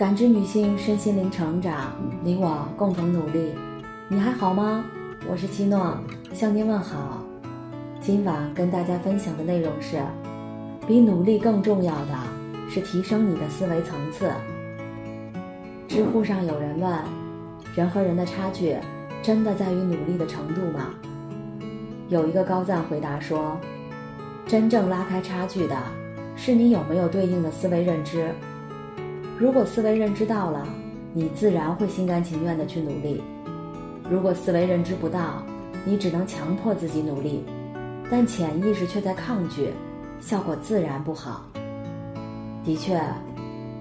感知女性身心灵成长，你我共同努力。你还好吗？我是七诺，向您问好。今晚跟大家分享的内容是：比努力更重要的是提升你的思维层次。知乎上有人问：人和人的差距真的在于努力的程度吗？有一个高赞回答说：真正拉开差距的是你有没有对应的思维认知。如果思维认知到了，你自然会心甘情愿的去努力；如果思维认知不到，你只能强迫自己努力，但潜意识却在抗拒，效果自然不好。的确，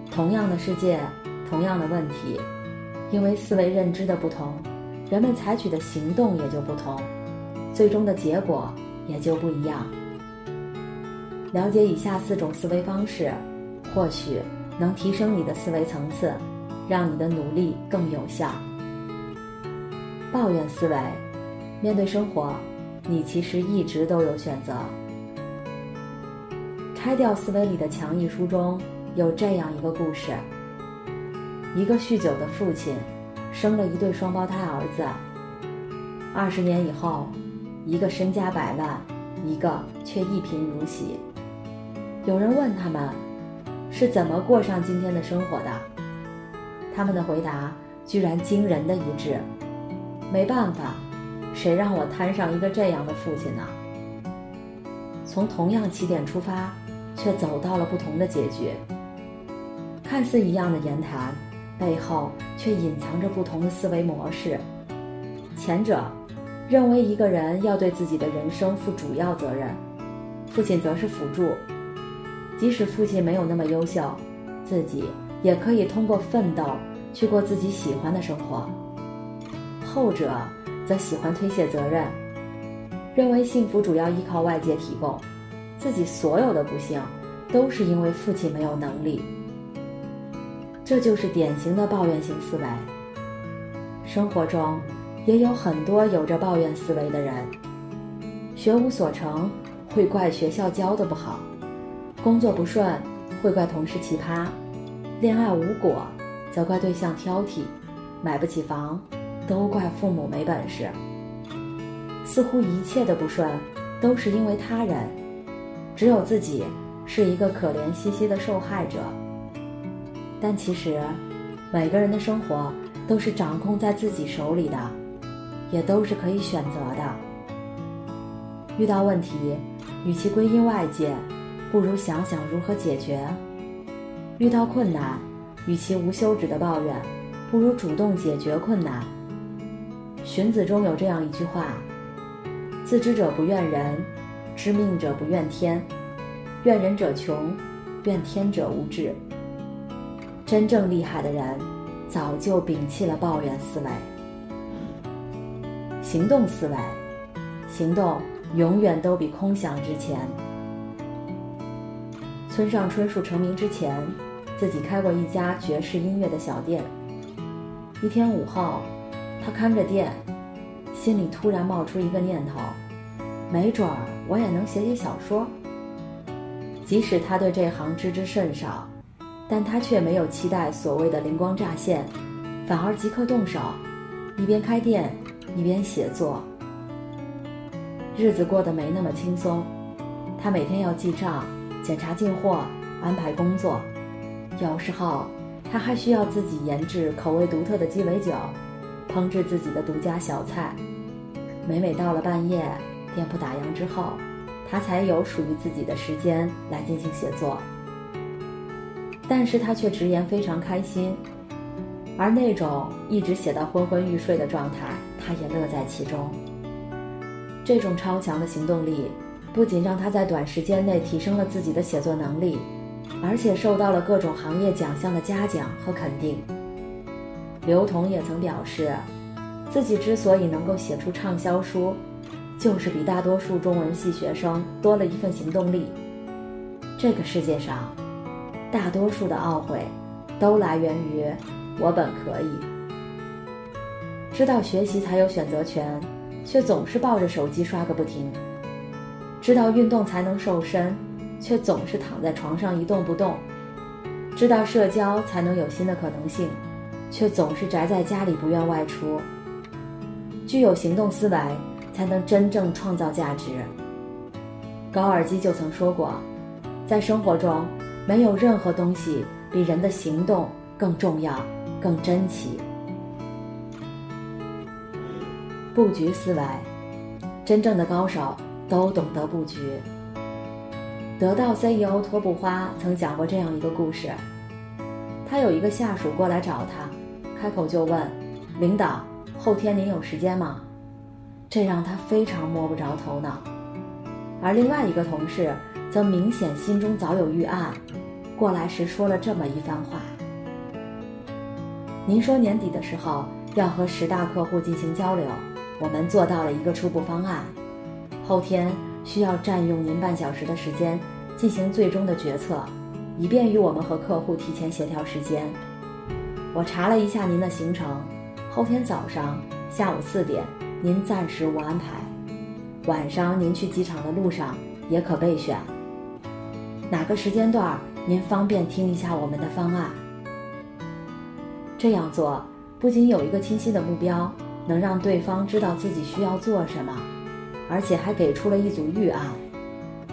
同样的世界，同样的问题，因为思维认知的不同，人们采取的行动也就不同，最终的结果也就不一样。了解以下四种思维方式，或许。能提升你的思维层次，让你的努力更有效。抱怨思维，面对生活，你其实一直都有选择。拆掉思维里的墙一书中有这样一个故事：一个酗酒的父亲，生了一对双胞胎儿子。二十年以后，一个身家百万，一个却一贫如洗。有人问他们。是怎么过上今天的生活的？他们的回答居然惊人的一致。没办法，谁让我摊上一个这样的父亲呢？从同样起点出发，却走到了不同的结局。看似一样的言谈，背后却隐藏着不同的思维模式。前者认为一个人要对自己的人生负主要责任，父亲则是辅助。即使父亲没有那么优秀，自己也可以通过奋斗去过自己喜欢的生活。后者则喜欢推卸责任，认为幸福主要依靠外界提供，自己所有的不幸都是因为父亲没有能力。这就是典型的抱怨型思维。生活中也有很多有着抱怨思维的人，学无所成会怪学校教的不好。工作不顺，会怪同事奇葩；恋爱无果，则怪对象挑剔；买不起房，都怪父母没本事。似乎一切的不顺，都是因为他人，只有自己是一个可怜兮兮的受害者。但其实，每个人的生活都是掌控在自己手里的，也都是可以选择的。遇到问题，与其归因外界。不如想想如何解决。遇到困难，与其无休止的抱怨，不如主动解决困难。荀子中有这样一句话：“自知者不怨人，知命者不怨天。怨人者穷，怨天者无志。”真正厉害的人，早就摒弃了抱怨思维。行动思维，行动永远都比空想值钱。村上春树成名之前，自己开过一家爵士音乐的小店。一天午后，他看着店，心里突然冒出一个念头：没准儿我也能写写小说。即使他对这行知之甚少，但他却没有期待所谓的灵光乍现，反而即刻动手，一边开店一边写作。日子过得没那么轻松，他每天要记账。检查进货，安排工作，有时候他还需要自己研制口味独特的鸡尾酒，烹制自己的独家小菜。每每到了半夜，店铺打烊之后，他才有属于自己的时间来进行写作。但是他却直言非常开心，而那种一直写到昏昏欲睡的状态，他也乐在其中。这种超强的行动力。不仅让他在短时间内提升了自己的写作能力，而且受到了各种行业奖项的嘉奖和肯定。刘同也曾表示，自己之所以能够写出畅销书，就是比大多数中文系学生多了一份行动力。这个世界上，大多数的懊悔，都来源于我本可以。知道学习才有选择权，却总是抱着手机刷个不停。知道运动才能瘦身，却总是躺在床上一动不动；知道社交才能有新的可能性，却总是宅在家里不愿外出。具有行动思维，才能真正创造价值。高尔基就曾说过，在生活中，没有任何东西比人的行动更重要、更珍奇。布局思维，真正的高手都懂得布局。得到 CEO 托布花曾讲过这样一个故事：他有一个下属过来找他，开口就问：“领导，后天您有时间吗？”这让他非常摸不着头脑。而另外一个同事则明显心中早有预案，过来时说了这么一番话：“您说年底的时候要和十大客户进行交流，我们做到了一个初步方案，后天。”需要占用您半小时的时间进行最终的决策，以便于我们和客户提前协调时间。我查了一下您的行程，后天早上下午四点您暂时无安排，晚上您去机场的路上也可备选。哪个时间段您方便听一下我们的方案？这样做不仅有一个清晰的目标，能让对方知道自己需要做什么。而且还给出了一组预案，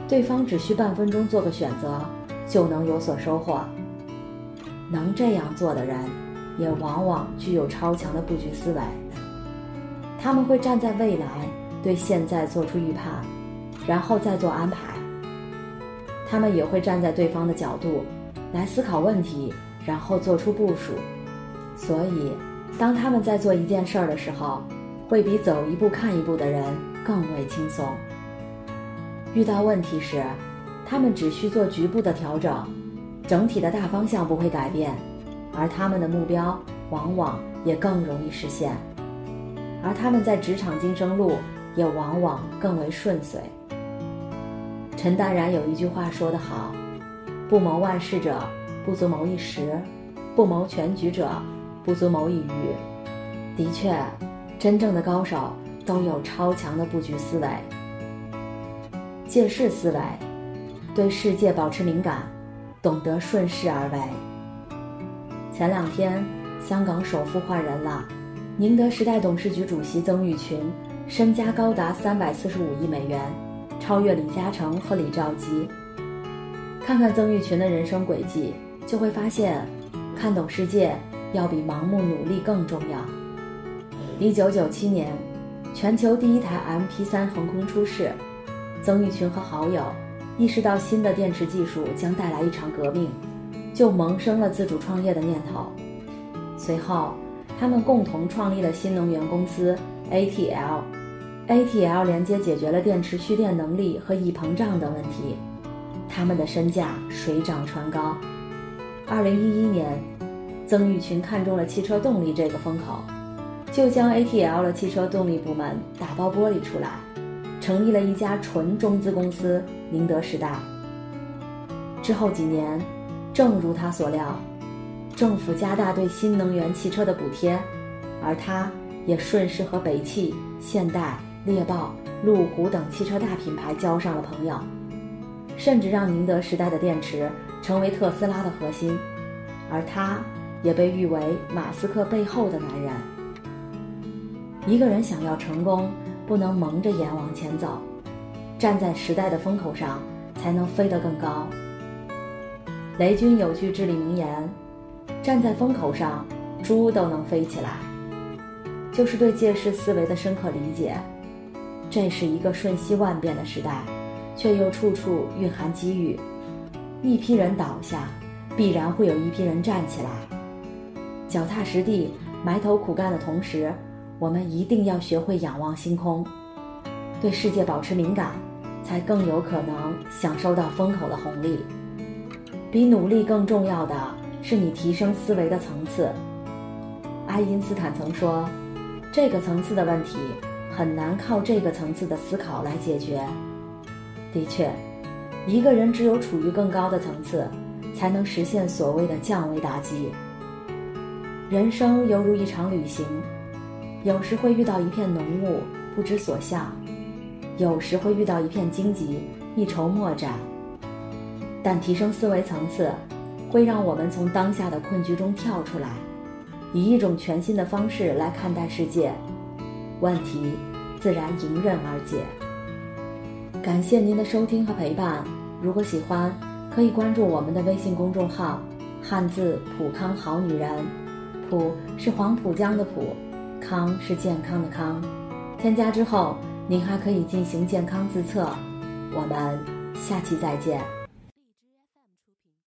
对方只需半分钟做个选择，就能有所收获。能这样做的人，也往往具有超强的布局思维。他们会站在未来，对现在做出预判，然后再做安排。他们也会站在对方的角度，来思考问题，然后做出部署。所以，当他们在做一件事儿的时候，会比走一步看一步的人。更为轻松。遇到问题时，他们只需做局部的调整，整体的大方向不会改变，而他们的目标往往也更容易实现。而他们在职场晋升路也往往更为顺遂。陈淡然有一句话说得好：“不谋万事者，不足谋一时；不谋全局者，不足谋一隅。”的确，真正的高手。都有超强的布局思维、借势思维，对世界保持敏感，懂得顺势而为。前两天，香港首富换人了，宁德时代董事局主席曾毓群身家高达三百四十五亿美元，超越李嘉诚和李兆基。看看曾毓群的人生轨迹，就会发现，看懂世界要比盲目努力更重要。一九九七年。全球第一台 MP3 横空出世，曾毓群和好友意识到新的电池技术将带来一场革命，就萌生了自主创业的念头。随后，他们共同创立了新能源公司 ATL。ATL 连接解决了电池蓄电能力和易膨胀等问题，他们的身价水涨船高。二零一一年，曾毓群看中了汽车动力这个风口。就将 ATL 的汽车动力部门打包剥离出来，成立了一家纯中资公司宁德时代。之后几年，正如他所料，政府加大对新能源汽车的补贴，而他也顺势和北汽、现代、猎豹、路虎等汽车大品牌交上了朋友，甚至让宁德时代的电池成为特斯拉的核心，而他也被誉为马斯克背后的男人。一个人想要成功，不能蒙着眼往前走，站在时代的风口上，才能飞得更高。雷军有句至理名言：“站在风口上，猪都能飞起来。”就是对借势思维的深刻理解。这是一个瞬息万变的时代，却又处处蕴含机遇。一批人倒下，必然会有一批人站起来。脚踏实地、埋头苦干的同时。我们一定要学会仰望星空，对世界保持敏感，才更有可能享受到风口的红利。比努力更重要的是你提升思维的层次。爱因斯坦曾说：“这个层次的问题很难靠这个层次的思考来解决。”的确，一个人只有处于更高的层次，才能实现所谓的降维打击。人生犹如一场旅行。有时会遇到一片浓雾，不知所向；有时会遇到一片荆棘，一筹莫展。但提升思维层次，会让我们从当下的困局中跳出来，以一种全新的方式来看待世界，问题自然迎刃而解。感谢您的收听和陪伴，如果喜欢，可以关注我们的微信公众号“汉字普康好女人”，普是黄浦江的浦，康是健康的康。添加之后，您还可以进行健康自测。我们下期再见。